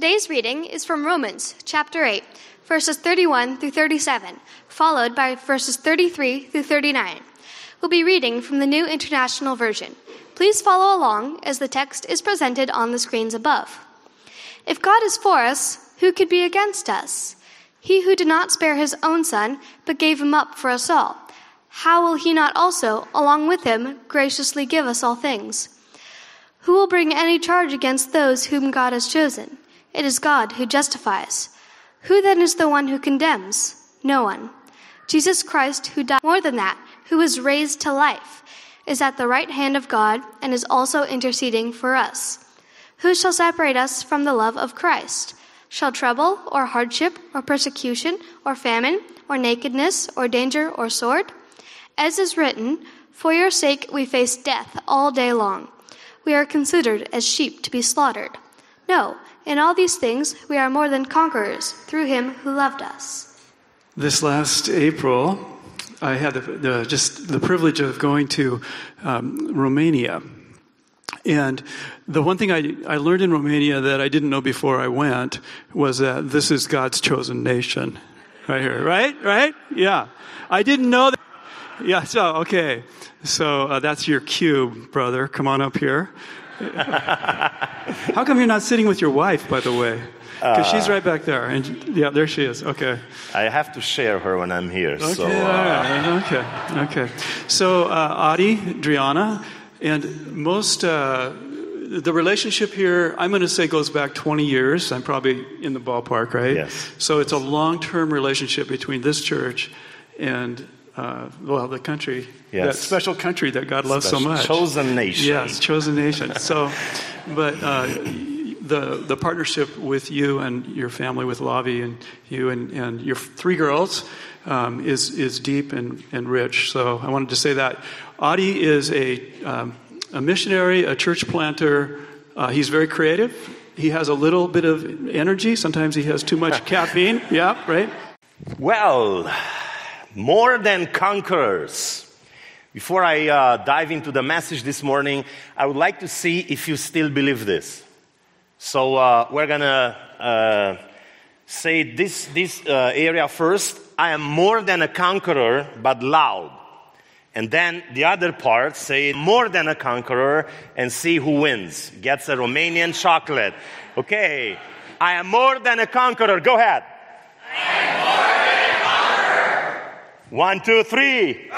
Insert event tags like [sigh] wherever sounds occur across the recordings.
Today's reading is from Romans chapter 8, verses 31 through 37, followed by verses 33 through 39. We'll be reading from the New International Version. Please follow along as the text is presented on the screens above. If God is for us, who could be against us? He who did not spare his own son, but gave him up for us all, how will he not also, along with him, graciously give us all things? Who will bring any charge against those whom God has chosen? It is God who justifies. Who then is the one who condemns? No one. Jesus Christ, who died more than that, who was raised to life, is at the right hand of God and is also interceding for us. Who shall separate us from the love of Christ? Shall trouble, or hardship, or persecution, or famine, or nakedness, or danger, or sword? As is written, For your sake we face death all day long we are considered as sheep to be slaughtered. No, in all these things we are more than conquerors through him who loved us. This last April, I had the, the, just the privilege of going to um, Romania. And the one thing I, I learned in Romania that I didn't know before I went was that this is God's chosen nation. Right here, right? Right? Yeah. I didn't know that. Yeah, so, okay. So uh, that's your cue, brother. Come on up here. [laughs] How come you're not sitting with your wife, by the way? Because she's right back there. And yeah, there she is. Okay. I have to share her when I'm here. Okay. So, uh, right. Okay. Okay. So uh, Adi, Driana, and most. Uh, the relationship here, I'm going to say, goes back 20 years. I'm probably in the ballpark, right? Yes. So it's a long term relationship between this church and uh, well, the country, Yes. that special country that God loves so much. chosen nation. Yes, chosen nation. So, but uh, the the partnership with you and your family, with Lavi and you and, and your three girls, um, is is deep and, and rich. So I wanted to say that. Adi is a um, a missionary, a church planter. Uh, he's very creative. He has a little bit of energy. Sometimes he has too much [laughs] caffeine. Yeah, right. well, more than conquerors. Before I uh, dive into the message this morning, I would like to see if you still believe this. So uh, we're gonna uh, say this this uh, area first. I am more than a conqueror, but loud. And then the other part, say more than a conqueror, and see who wins. Gets a Romanian chocolate. Okay. I am more than a conqueror. Go ahead. One, two, three.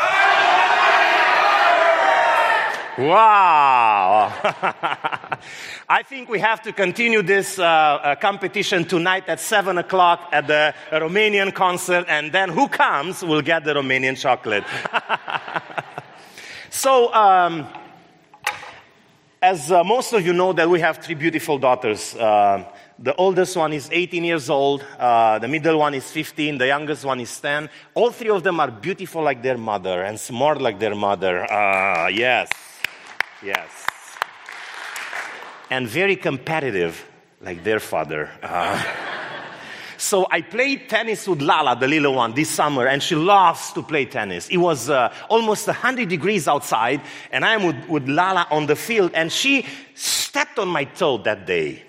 Wow. [laughs] I think we have to continue this uh, uh, competition tonight at 7 o'clock at the Romanian concert, and then who comes will get the Romanian chocolate. [laughs] so, um, as uh, most of you know, that we have three beautiful daughters. The oldest one is 18 years old, uh, the middle one is 15, the youngest one is 10. All three of them are beautiful like their mother and smart like their mother. Ah, yes, yes. And very competitive like their father. Ah. [laughs] So I played tennis with Lala, the little one, this summer, and she loves to play tennis. It was uh, almost 100 degrees outside, and I'm with, with Lala on the field, and she stepped on my toe that day.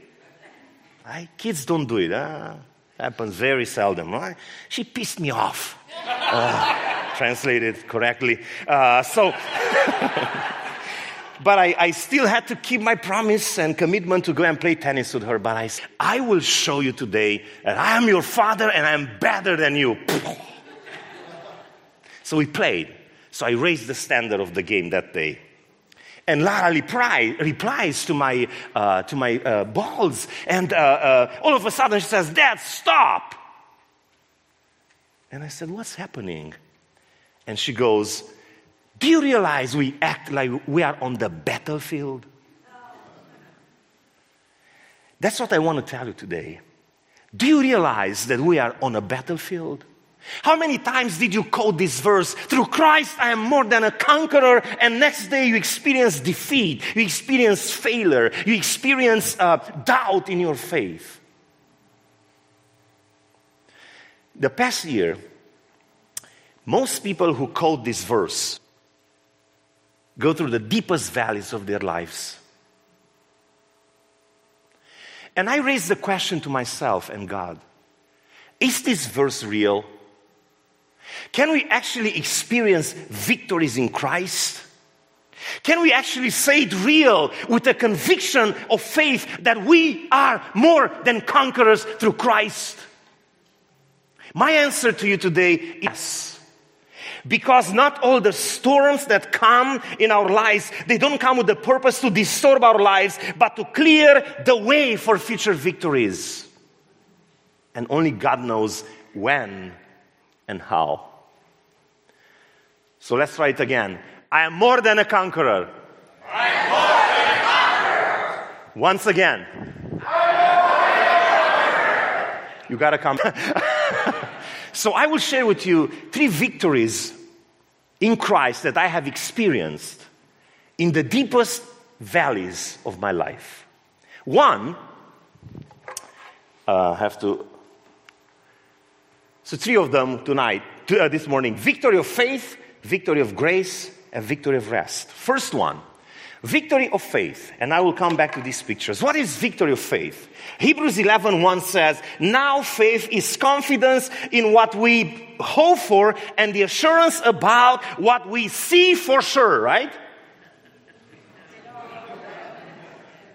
Right? Kids don't do it. Huh? Happens very seldom, right? She pissed me off. Uh, translated correctly. Uh, so, [laughs] but I, I still had to keep my promise and commitment to go and play tennis with her. But I, I will show you today that I am your father and I am better than you. [laughs] So we played. So I raised the standard of the game that day. And Lara reply, replies to my, uh, to my uh, balls. And uh, uh, all of a sudden she says, Dad, stop. And I said, What's happening? And she goes, Do you realize we act like we are on the battlefield? That's what I want to tell you today. Do you realize that we are on a battlefield? How many times did you quote this verse? Through Christ, I am more than a conqueror, and next day you experience defeat, you experience failure, you experience uh, doubt in your faith. The past year, most people who quote this verse go through the deepest valleys of their lives. And I raised the question to myself and God Is this verse real? Can we actually experience victories in Christ? Can we actually say it real with a conviction of faith that we are more than conquerors through Christ? My answer to you today is yes. Because not all the storms that come in our lives, they don't come with the purpose to disturb our lives, but to clear the way for future victories. And only God knows when and how. So let's try it again. I am more than a conqueror. I am more than a conqueror. Once again. Conqueror. You gotta come. [laughs] so I will share with you three victories in Christ that I have experienced in the deepest valleys of my life. One, uh, have to. So three of them tonight, uh, this morning: victory of faith, victory of grace, and victory of rest. First one, victory of faith. And I will come back to these pictures. What is victory of faith? Hebrews 11 1 says, Now faith is confidence in what we hope for and the assurance about what we see for sure, right?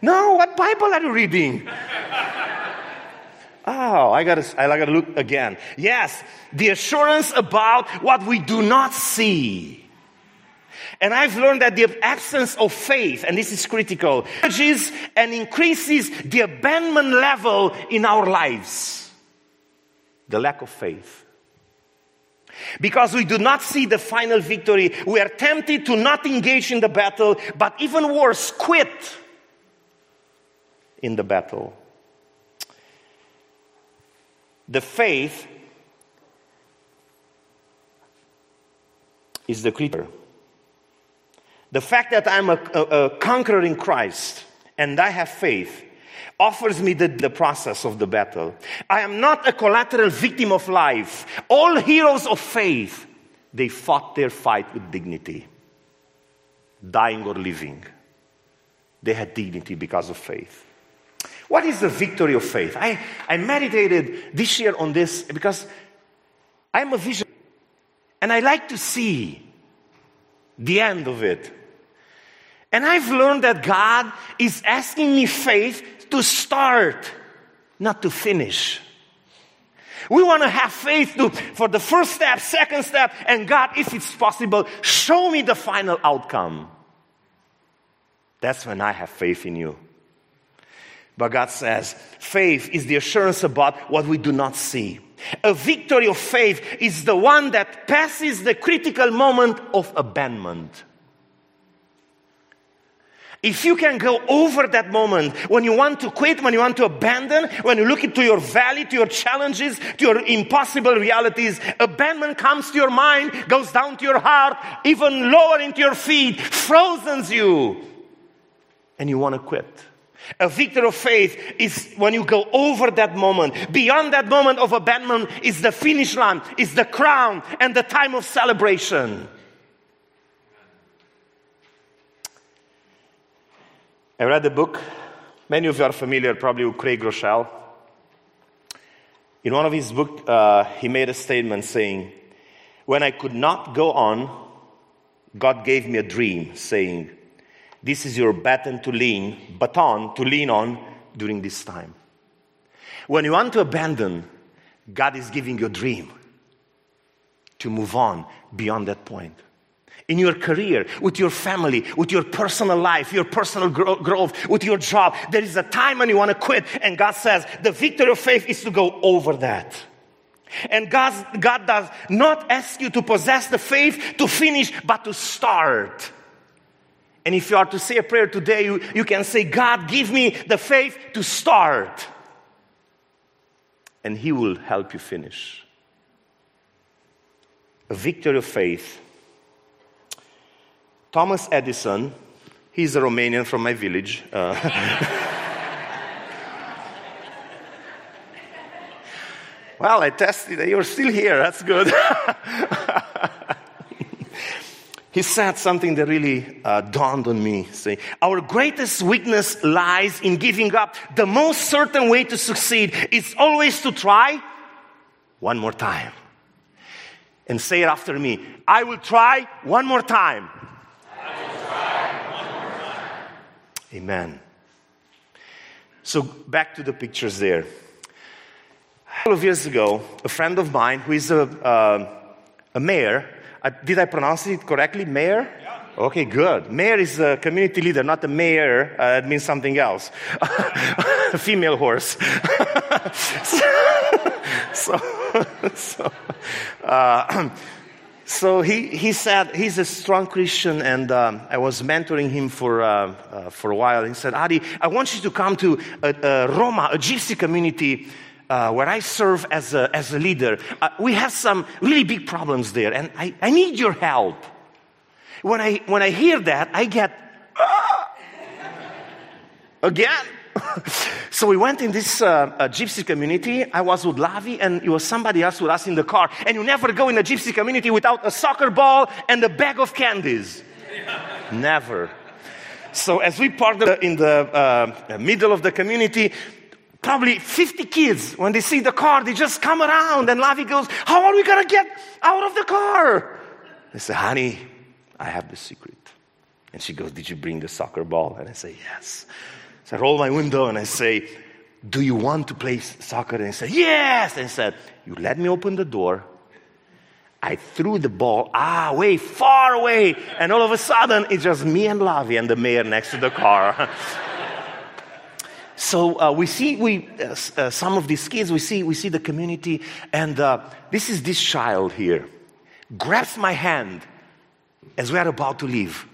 No, what Bible are you reading? Oh, I gotta, I gotta look again. Yes, the assurance about what we do not see. And I've learned that the absence of faith, and this is critical, changes and increases the abandonment level in our lives. The lack of faith. Because we do not see the final victory, we are tempted to not engage in the battle, but even worse, quit in the battle. The faith is the creature. The fact that I'm a, a, a conqueror in Christ and I have faith offers me the, the process of the battle. I am not a collateral victim of life. All heroes of faith, they fought their fight with dignity, dying or living. They had dignity because of faith. What is the victory of faith? I, I meditated this year on this because I'm a vision and I like to see the end of it. And I've learned that God is asking me faith to start, not to finish. We want to have faith to, for the first step, second step, and God, if it's possible, show me the final outcome. That's when I have faith in you. But God says, faith is the assurance about what we do not see. A victory of faith is the one that passes the critical moment of abandonment. If you can go over that moment when you want to quit, when you want to abandon, when you look into your valley, to your challenges, to your impossible realities, abandonment comes to your mind, goes down to your heart, even lower into your feet, frozens you, and you want to quit. A victor of faith is when you go over that moment. Beyond that moment of abandonment is the finish line, is the crown, and the time of celebration. I read a book. Many of you are familiar probably with Craig Groeschel. In one of his books, uh, he made a statement saying, When I could not go on, God gave me a dream saying, This is your baton to lean, baton to lean on during this time. When you want to abandon, God is giving you a dream to move on beyond that point in your career, with your family, with your personal life, your personal growth, with your job. There is a time when you want to quit, and God says the victory of faith is to go over that. And God does not ask you to possess the faith to finish, but to start. And if you are to say a prayer today, you, you can say, God, give me the faith to start. And He will help you finish. A victory of faith Thomas Edison, he's a Romanian from my village. Uh, [laughs] well, I tested, you're still here, that's good. [laughs] he said something that really uh, dawned on me. Say, our greatest weakness lies in giving up. The most certain way to succeed is always to try one more time. And say it after me. I will try one more time. Amen. So back to the pictures there. A couple of years ago, a friend of mine who is a, uh, a mayor Did I pronounce it correctly? Mayor? Yeah. Okay, good. Mayor is a community leader, not a mayor. Uh, it means something else. a [laughs] female horse. [laughs] so, so, uh, [clears throat] so he, he said he's a strong Christian, and um, I was mentoring him for, uh, uh, for a while. He said, Adi, I want you to come to a, a Roma, a gypsy community uh, where I serve as a, as a leader, uh, we have some really big problems there, and I, I need your help. When I, when I hear that, I get, ah! again. [laughs] so we went in this uh, gypsy community. I was with Lavi, and it was somebody else with us in the car. And you never go in a gypsy community without a soccer ball and a bag of candies. never. So as we parked in the uh, middle of the community, probably 50 kids, when they see the car, they just come around and Lavi goes, How are we going to get out of the car? I say, Honey, I have the secret. And she goes, Did you bring the soccer ball? And I say, Yes. So I roll my window and I say, Do you want to play soccer? And I say, Yes. And I said, You let me open the door. I threw the ball ah, way far away, and all of a sudden it's just me and Lavi and the mayor next to the car. [laughs] So uh, we see we, uh, uh, some of these kids, we see, we see the community, and uh, this is this child here. Grabs my hand as we are about to leave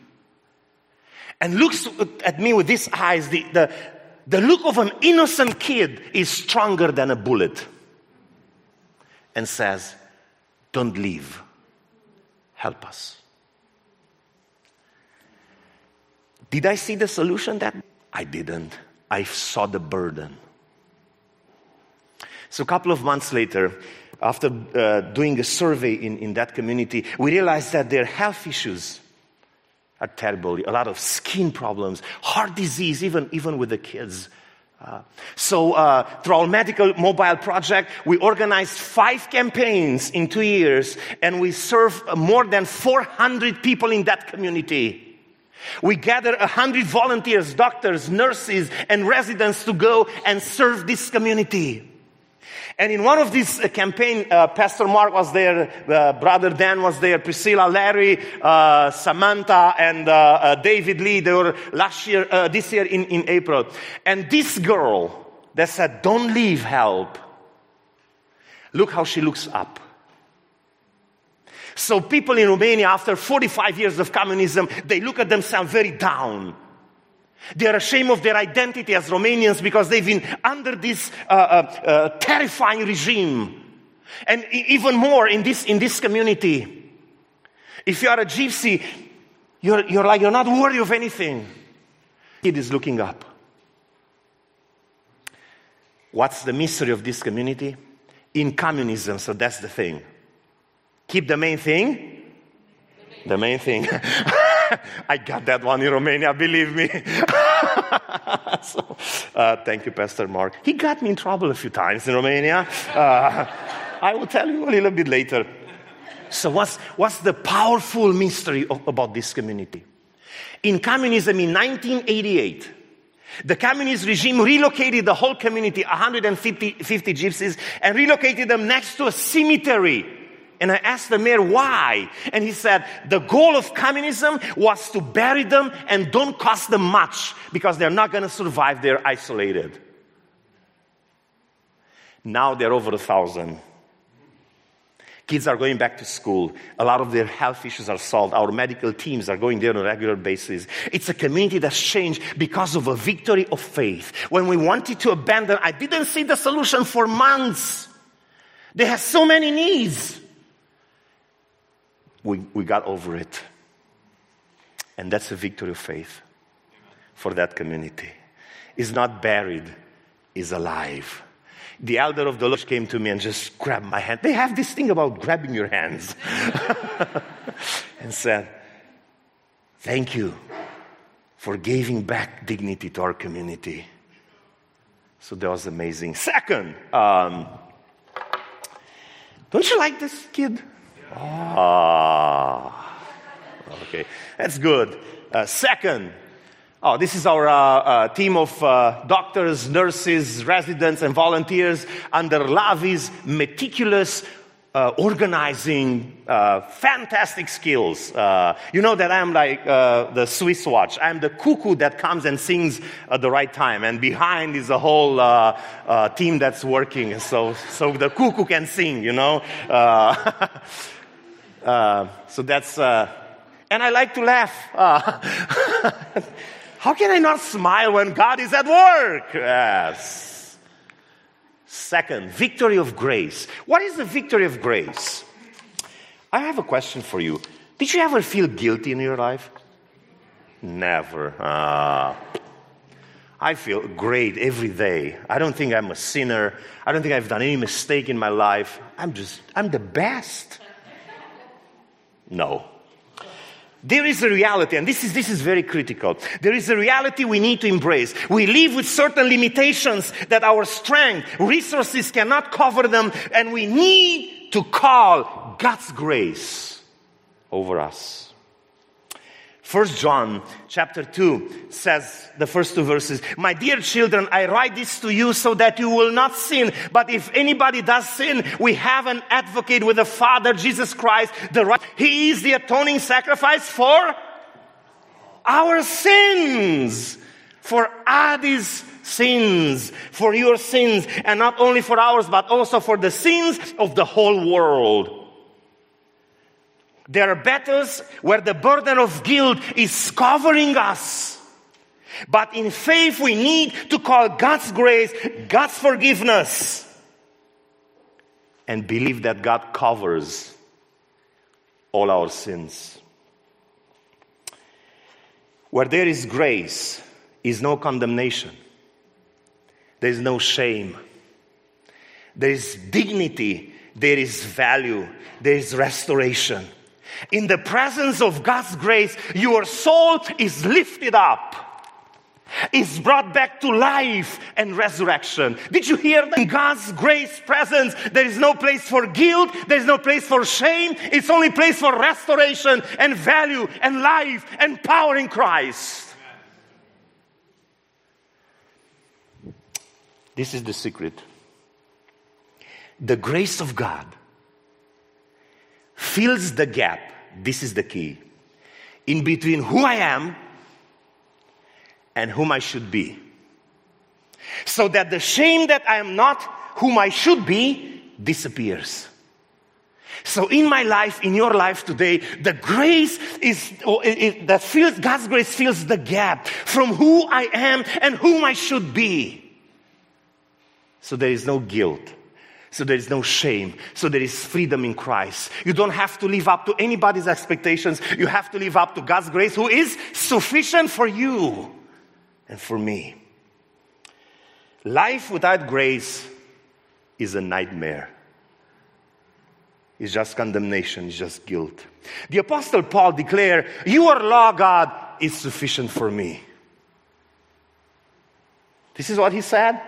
and looks at me with these eyes. The, the, the look of an innocent kid is stronger than a bullet and says, Don't leave, help us. Did I see the solution that I didn't? I saw the burden. So, a couple of months later, after uh, doing a survey in, in that community, we realized that their health issues are terrible. A lot of skin problems, heart disease, even, even with the kids. Uh, so, uh, through our medical mobile project, we organized five campaigns in two years, and we serve more than 400 people in that community. We gather a hundred volunteers, doctors, nurses, and residents to go and serve this community. And in one of these uh, campaign, uh, Pastor Mark was there, uh, Brother Dan was there, Priscilla, Larry, uh, Samantha, and uh, uh, David Lee. They were last year, this year in, in April. And this girl that said, "Don't leave, help." Look how she looks up. So people in Romania, after 45 years of communism, they look at themselves very down. They are ashamed of their identity as Romanians because they've been under this uh, uh, uh, terrifying regime. And even more in this, in this community. If you are a gypsy, you're, you're like, you're not worthy of anything. Kid is looking up. What's the mystery of this community? In communism, so that's the thing. Keep the main thing. The main thing. [laughs] I got that one in Romania, believe me. [laughs] so, uh, thank you, Pastor Mark. He got me in trouble a few times in Romania. Uh, [laughs] I will tell you a little bit later. So, what's, what's the powerful mystery of, about this community? In communism in 1988, the communist regime relocated the whole community, 150 50 gypsies, and relocated them next to a cemetery and I asked the mayor why. And he said, the goal of communism was to bury them and don't cost them much because they're not going to survive. They're isolated. Now they're over a thousand. Kids are going back to school. A lot of their health issues are solved. Our medical teams are going there on a regular basis. It's a community that's changed because of a victory of faith. When we wanted to abandon, I didn't see the solution for months. They have so many needs we, we got over it. And that's a victory of faith for that community. Is not buried, is alive. The elder of the Lord came to me and just grabbed my hand. They have this thing about grabbing your hands [laughs] and said, Thank you for giving back dignity to our community. So that was amazing. Second, um, don't you like this kid? Ah, okay, that's good. Uh, second, oh, this is our uh, uh, team of uh, doctors, nurses, residents, and volunteers under Lavi's meticulous uh, organizing, uh, fantastic skills. Uh, you know that I'm like uh, the Swiss watch. I'm the cuckoo that comes and sings at the right time, and behind is a whole uh, uh, team that's working. So, so the cuckoo can sing, you know. [laughs] so that's, and I like to laugh. [laughs] how can I not smile when God is at work? Yes. Second, victory of grace. What is the victory of grace? I have a question for you. Did you ever feel guilty in your life? Never. Ah. I feel great every day. I don't think I'm a sinner. I don't think I've done any mistake in my life. I'm just, I'm the best. No. There is a reality, and this is, this is very critical. There is a reality we need to embrace. We live with certain limitations that our strength, resources cannot cover them, and we need to call God's grace over us. First John chapter 2 says the first two verses, My dear children, I write this to you so that you will not sin. But if anybody does sin, we have an advocate with the Father, Jesus Christ, the right. He is the atoning sacrifice for our sins. For Adi's sins, for your sins, and not only for ours, but also for the sins of the whole world. There are battles where the burden of guilt is covering us. But in faith, we need to call God's grace, God's forgiveness, and believe that God covers all our sins. Where there is grace, is no condemnation, there is no shame, there is dignity, there is value, there is restoration. In the presence of God's grace, your soul is lifted up. Is brought back to life and resurrection. Did you hear that? In God's grace presence, there is no place for guilt, there is no place for shame, it's only place for restoration and value and life and power in Christ. This is the secret. The grace of God fills the gap. This is the key. In between who I am and whom I should be. So that the shame that I am not whom I should be disappears. So in my life, in your life today, the grace is oh, that fills God's grace fills the gap from who I am and whom I should be. So there is no guilt so there is no shame. So there is freedom in Christ. You don't have to live up to anybody's expectations. You have to live up to God's grace, who is sufficient for you and for me. Life without grace is a nightmare. It's just condemnation, it's just guilt. The Apostle Paul declared, Your law, God, is sufficient for me. This is what he said?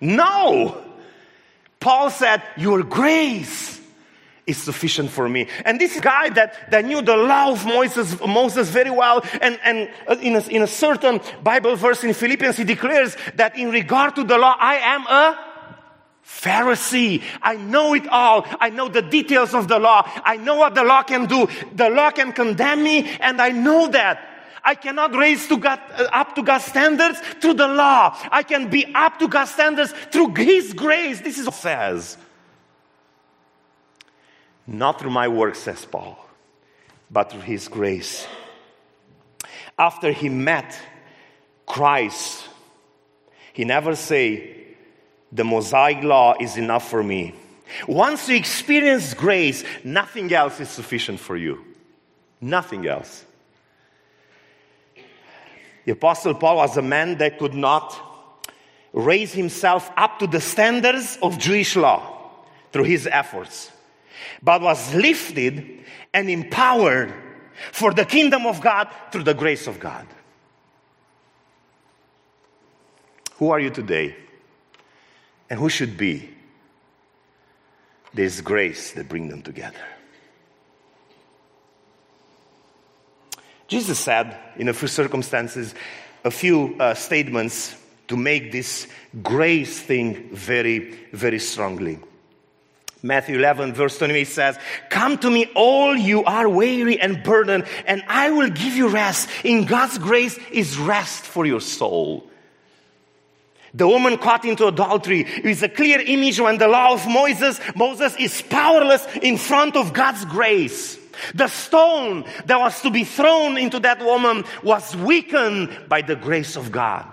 No! Paul said, Your grace is sufficient for me. And this guy that, that knew the law of Moses, Moses very well, and, and uh, in, a, in a certain Bible verse in Philippians, he declares that in regard to the law, I am a Pharisee. I know it all. I know the details of the law. I know what the law can do. The law can condemn me, and I know that. I cannot raise to God, uh, up to God's standards through the law. I can be up to God's standards through His grace. This is what says. Not through my work, says Paul, but through His grace. After he met Christ, he never say, the Mosaic law is enough for me. Once you experience grace, nothing else is sufficient for you. Nothing else. The Apostle Paul was a man that could not raise himself up to the standards of Jewish law through his efforts, but was lifted and empowered for the kingdom of God through the grace of God. Who are you today? And who should be? There's grace that brings them together. Jesus said, in a few circumstances, a few uh, statements to make this grace thing very, very strongly. Matthew 11, verse 28 says, Come to me, all you are weary and burdened, and I will give you rest. In God's grace is rest for your soul. The woman caught into adultery is a clear image when the law of Moses, Moses is powerless in front of God's grace. The stone that was to be thrown into that woman was weakened by the grace of God.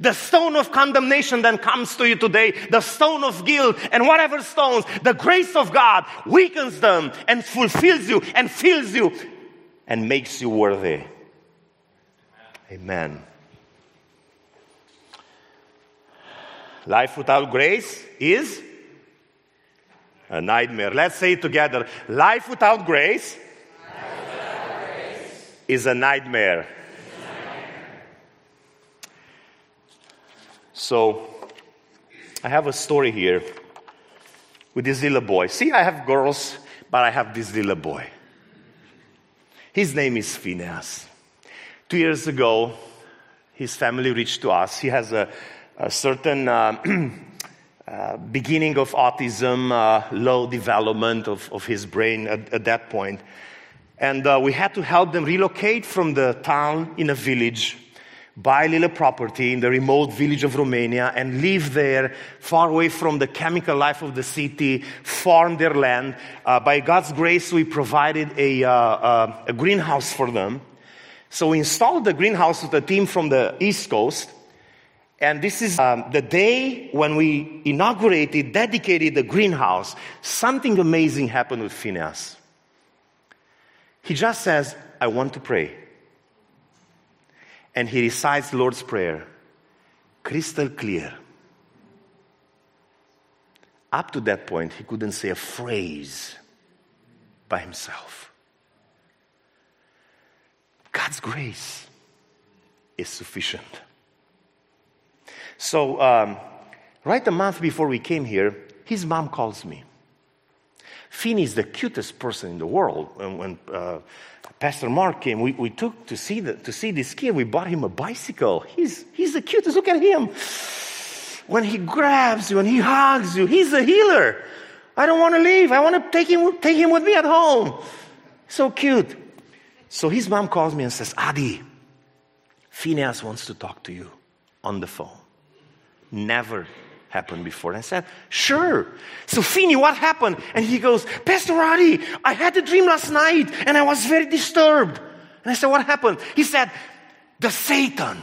The stone of condemnation then comes to you today, the stone of guilt and whatever stones, the grace of God weakens them and fulfills you and fills you and makes you worthy. Amen. Life without grace is a nightmare. Let's say it together. Life without grace, Life without grace. is a nightmare. So, I have a story here with this little boy. See, I have girls, but I have this little boy. His name is Phineas. Two years ago, his family reached to us. He has a, a certain uh, [clears throat] uh, beginning of autism, uh, low development of, of his brain at, at that point. And uh, we had to help them relocate from the town in a village buy a little property in the remote village of Romania and live there far away from the chemical life of the city, farm their land. Uh, by God's grace, we provided a, uh, a, greenhouse for them. So we installed the greenhouse with a team from the East Coast. And this is um, the day when we inaugurated, dedicated the greenhouse. Something amazing happened with Phineas. He just says, I want to pray and he recites the Lord's Prayer crystal clear. Up to that point, he couldn't say a phrase by himself. God's grace is sufficient. So, um, right a month before we came here, his mom calls me. Finn is the cutest person in the world. And when uh, Pastor Mark came, we, we took to see, the, to see this kid. We bought him a bicycle. He's, he's the cutest. Look at him. When he grabs you and he hugs you, he's a healer. I don't want to leave. I want to take him, take him with me at home. So cute. So his mom calls me and says, Adi, Phineas wants to talk to you on the phone. Never happened before. And I said, sure. So Fini, what happened? And he goes, Pastor Adi, I had a dream last night and I was very disturbed. And I said, what happened? He said, the Satan,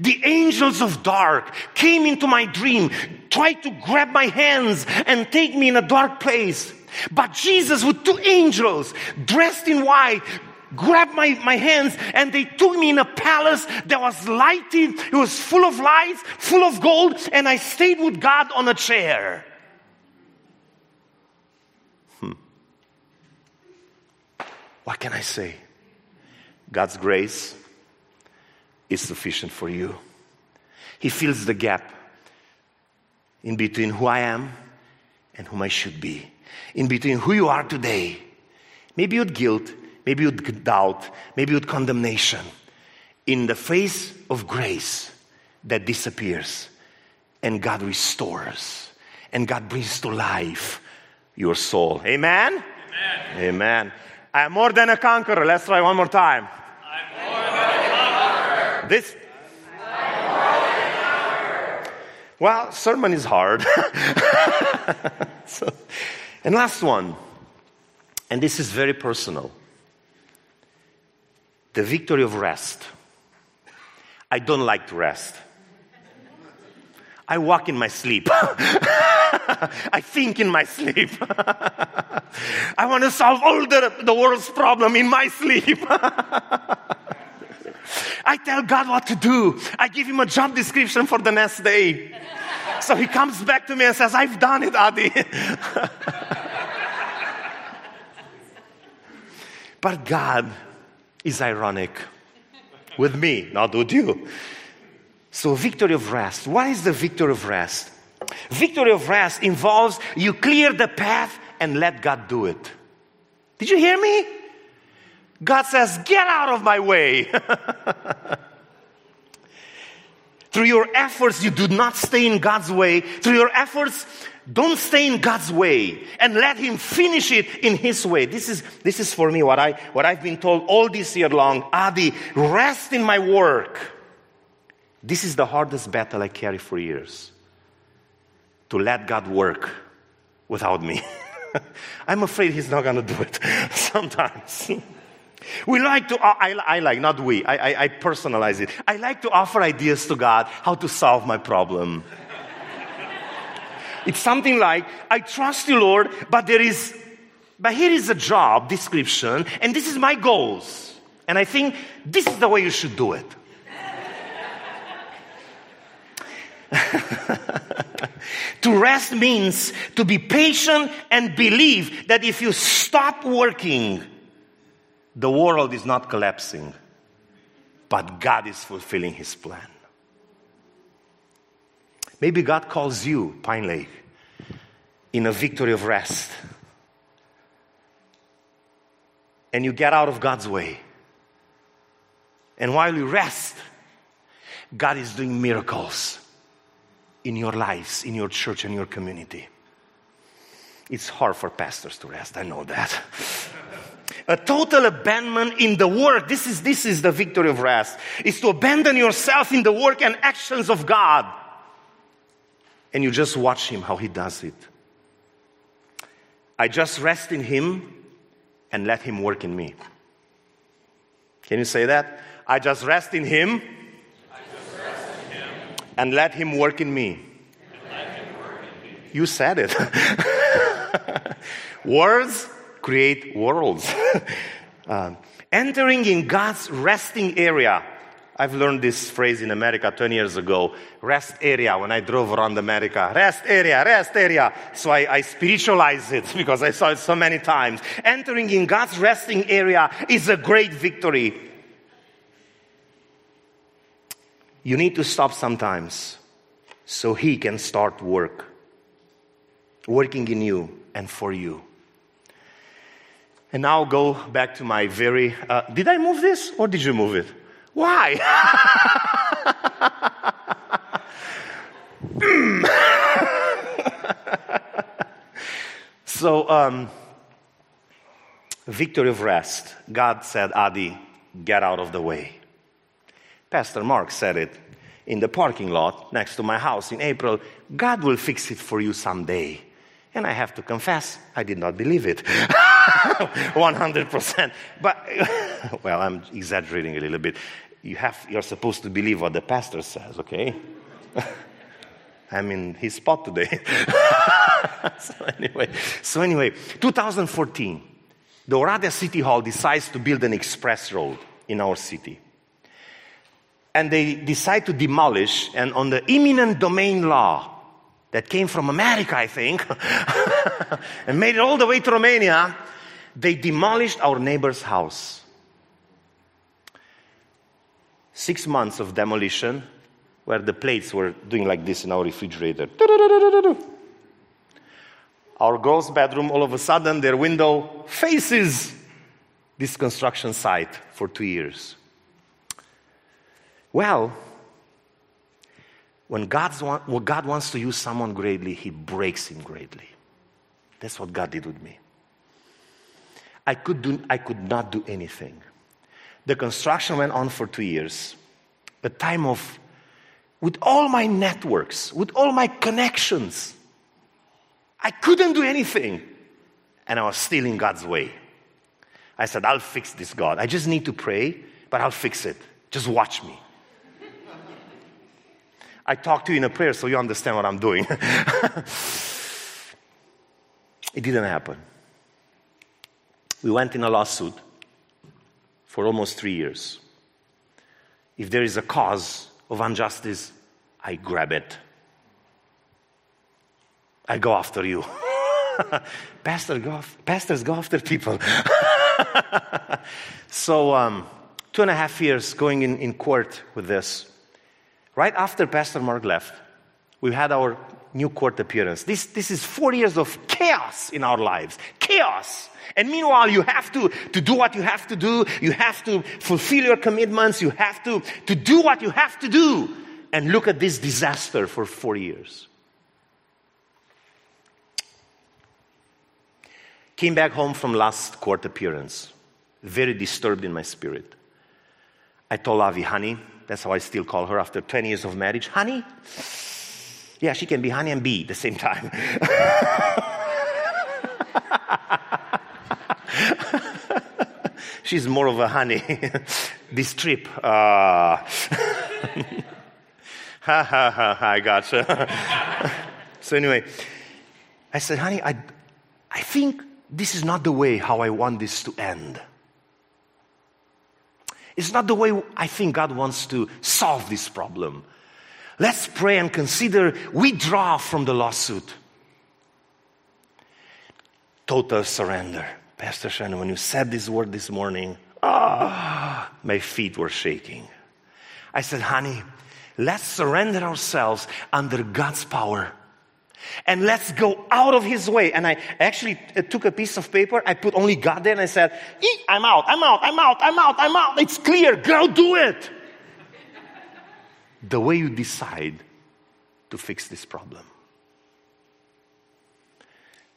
the angels of dark came into my dream, tried to grab my hands and take me in a dark place. But Jesus with two angels dressed in white grabbed my, my hands and they took me in a palace that was lighted. It was full of lights, full of gold, and I stayed with God on a chair. Hmm. What can I say? God's grace is sufficient for you. He fills the gap in between who I am and whom I should be, in between who you are today, maybe with guilt, maybe with doubt, maybe with condemnation, in the face of grace that disappears and God restores and God brings to life your soul. Amen? Amen. Amen. I am more than a conqueror. Let's try one more time. I'm more than a conqueror. This. I am more than a conqueror. Well, sermon is hard. [laughs] so, and last one, and this is very personal the victory of rest. I don't like to rest. I walk in my sleep. [laughs] I think in my sleep. [laughs] I want to solve all the, the world's problem in my sleep. [laughs] I tell God what to do. I give him a job description for the next day. So he comes back to me and says, I've done it, Adi. but God is ironic. with me, not with you. So, victory of rest. What is the victory of rest? Victory of rest involves you clear the path and let God do it. Did you hear me? God says, Get out of my way. [laughs] Through your efforts, you do not stay in God's way. Through your efforts, don't stay in God's way and let Him finish it in His way. This is, this is for me what, I, what I've been told all this year long. Adi, rest in my work. This is the hardest battle I carry for years. To let God work without me. [laughs] I'm afraid He's not going to do it [laughs] sometimes. [laughs] We like to, I, I like, not we, I, I, I personalize it. I like to offer ideas to God how to solve my problem. [laughs] it's something like, I trust you, Lord, but there is, but here is a job description, and this is my goals. And I think this is the way you should do it. [laughs] to rest means to be patient and believe that if you stop working, the world is not collapsing, but God is fulfilling His plan. Maybe God calls you, Pine Lake, in a victory of rest. And you get out of God's way. And while you rest, God is doing miracles in your lives, in your church, and your community. It's hard for pastors to rest, I know that. [laughs] a total abandonment in the work. This is, this is the victory of rest. Is to abandon yourself in the work and actions of God. And you just watch Him how He does it. I just rest in Him and let Him work in me. Can you say that? I just rest in Him, rest in him and let Him work in me. Work in me. You said it. [laughs] Words create worlds. [laughs] um, entering in God's resting area. I've learned this phrase in America 20 years ago. Rest area, when I drove around America. Rest area, rest area. So I, I spiritualized it [laughs] because I saw it so many times. Entering in God's resting area is a great victory. You need to stop sometimes so He can start work. Working in you and for you. And now go back to my very. Uh, did I move this or did you move it? Why? [laughs] so, um, victory of rest. God said, Adi, get out of the way. Pastor Mark said it in the parking lot next to my house in April. God will fix it for you someday. And I have to confess, I did not believe it. [laughs] [laughs] 100%. But, [laughs] well, I'm exaggerating a little bit. You have, you're supposed to believe what the pastor says, okay? I'm in his spot today. [laughs] so anyway, so anyway, 2014, the Oradea City Hall decides to build an express road in our city. And they decide to demolish, and on the eminent domain law, that came from America, I think, and made it all the way to Romania, they demolished our neighbor's house. Six months of demolition, where the plates were doing like this in our refrigerator. Our girl's bedroom, all of a sudden, their window faces this construction site for two years. Well, when, God's want, when God wants to use someone greatly, He breaks him greatly. That's what God did with me. I could, do, I could not do anything. The construction went on for two years. A time of, with all my networks, with all my connections, I couldn't do anything. And I was still in God's way. I said, I'll fix this, God. I just need to pray, but I'll fix it. Just watch me. I talk to you in a prayer so you understand what I'm doing. [laughs] it didn't happen. We went in a lawsuit for almost three years. If there is a cause of injustice, I grab it. I go after you. [laughs] Pastor, go, pastors go after people. [laughs] so, um, two and a half years going in, in court with this. Right after Pastor Mark left, we had our new court appearance. This, this is four years of chaos in our lives. Chaos. And meanwhile, you have to, to do what you have to do. You have to fulfill your commitments. You have to, to do what you have to do. And look at this disaster for four years. Came back home from last court appearance, very disturbed in my spirit. I told Avi, honey, that's how I still call her after 20 years of marriage, honey. Yeah, she can be honey and bee at the same time. [laughs] She's more of a honey. [laughs] this trip, uh, [laughs] ha ha ha, I gotcha. [laughs] so anyway, I said, honey, I, I think this is not the way how I want this to end. It's not the way I think God wants to solve this problem. Let's pray and consider withdraw from the lawsuit. Total surrender. Pastor Shannon, when you said this word this morning, ah, my feet were shaking. I said, honey, let's surrender ourselves under God's power. And let's go out of his way. And I actually uh, took a piece of paper. I put only God there and I said, I'm out, I'm out, I'm out, I'm out, I'm out. It's clear. Go do it. the way you decide to fix this problem.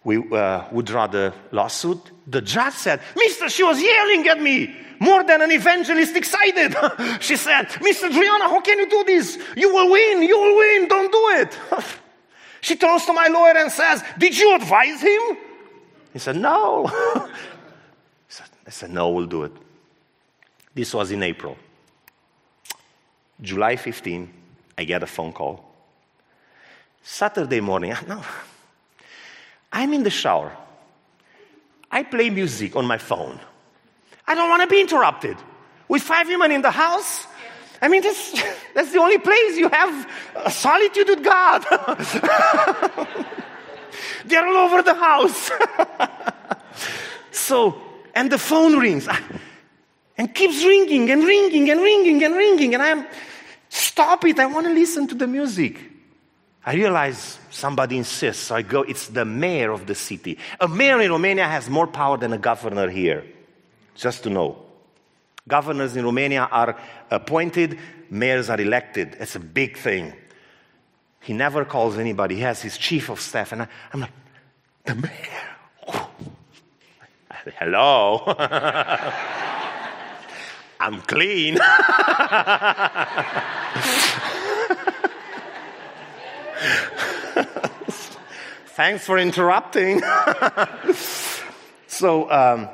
We uh, withdraw the lawsuit. The judge said, Mister, she was yelling at me more than an evangelist excited. [laughs] she said, Mr. Driana, how can you do this? You will win, you will win, don't do it. [laughs] she turns to my lawyer and says, Did you advise him? He said, No. [laughs] I said, No, we'll do it. This was in April. July 15, I get a phone call. Saturday morning, no, I'm in the shower. I play music on my phone. I don't want to be interrupted. With five women in the house, I mean, that's, [laughs] that's the only place you have solitude with God. [laughs] They're all over the house. [laughs] so, and the phone rings ah, and keeps ringing and ringing and ringing and ringing. And I'm, stop it, I want to listen to the music. I realize somebody insists, so I go, it's the mayor of the city. A mayor in Romania has more power than a governor here, just to know. Governors in Romania are appointed, mayors are elected. It's a big thing. He never calls anybody, he has his chief of staff, and I, am like, the mayor? Hello? [laughs] I'm clean. [laughs] [laughs] Thanks for interrupting. [laughs] so, um,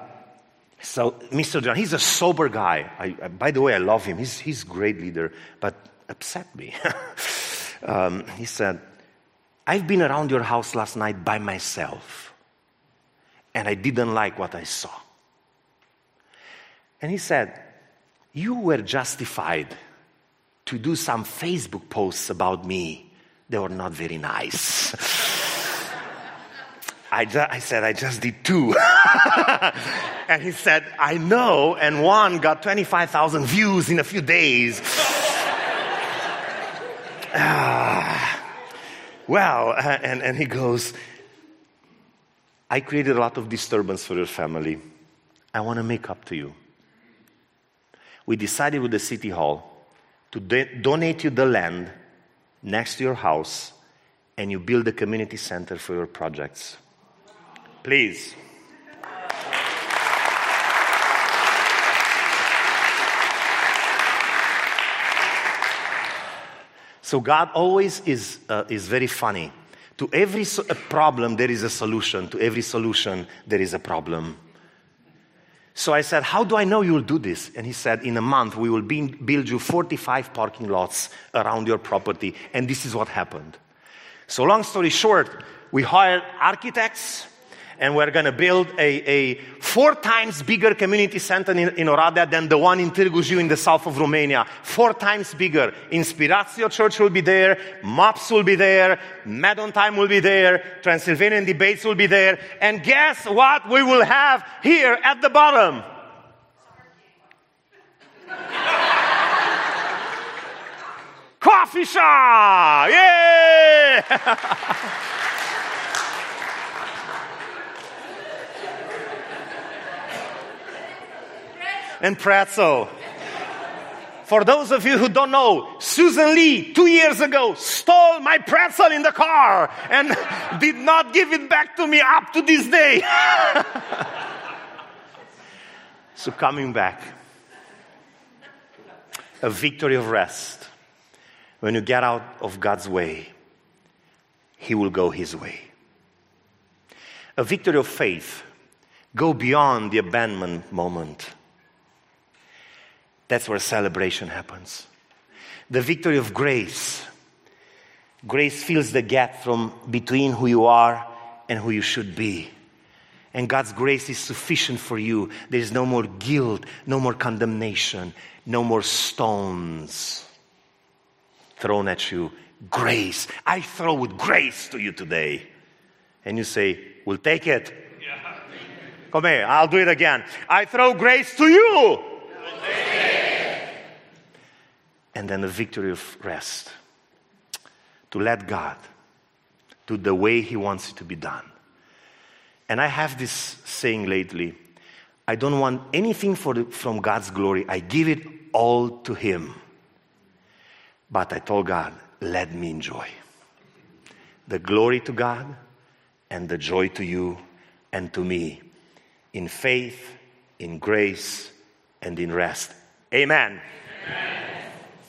so Mr. John, he's a sober guy. I, I, by the way, I love him. He's, he's a great leader, but upset me. [laughs] um, he said, I've been around your house last night by myself, and I didn't like what I saw. And he said, You were justified to do some Facebook posts about me. They were not very nice. I, ju- I said, I just did two. [laughs] and he said, I know. And one got 25,000 views in a few days. ah, [sighs] well, uh, and, and he goes, I created a lot of disturbance for your family. I want to make up to you. We decided with the city hall to de- donate you the land next to your house and you build a community center for your projects. Please. So God always is, uh, is very funny. To every so- problem, there is a solution. To every solution, there is a problem. So I said, How do I know you'll do this? And he said, In a month, we will be, build you 45 parking lots around your property. And this is what happened. So, long story short, we hired architects, and we're going to build a, a four times bigger community center in, in Oradea than the one in Târgu Jiu in the south of Romania. Four times bigger. Inspiratio Church will be there, MOPS will be there, Med on Time will be there, Transylvanian Debates will be there, and guess what we will have here at the bottom? Coffee shop! Yay! [laughs] and pretzel. For those of you who don't know, Susan Lee, two years ago, stole my pretzel in the car and [laughs] did not give it back to me up to this day. [laughs] so, coming back, a victory of rest. When you get out of God's way, He will go His way. A victory of faith. Go beyond the abandonment moment. That's where celebration happens. The victory of grace. Grace fills the gap from between who you are and who you should be. And God's grace is sufficient for you. There is no more guilt, no more condemnation, no more stones thrown at you. Grace. I throw with grace to you today. And you say, We'll take it. Yeah. Come here, I'll do it again. I throw grace to you. And then the victory of rest. To let God do the way He wants it to be done. And I have this saying lately I don't want anything the, from God's glory, I give it all to Him. But I told God, let me enjoy. The glory to God and the joy to you and to me in faith, in grace, and in rest. Amen. Amen.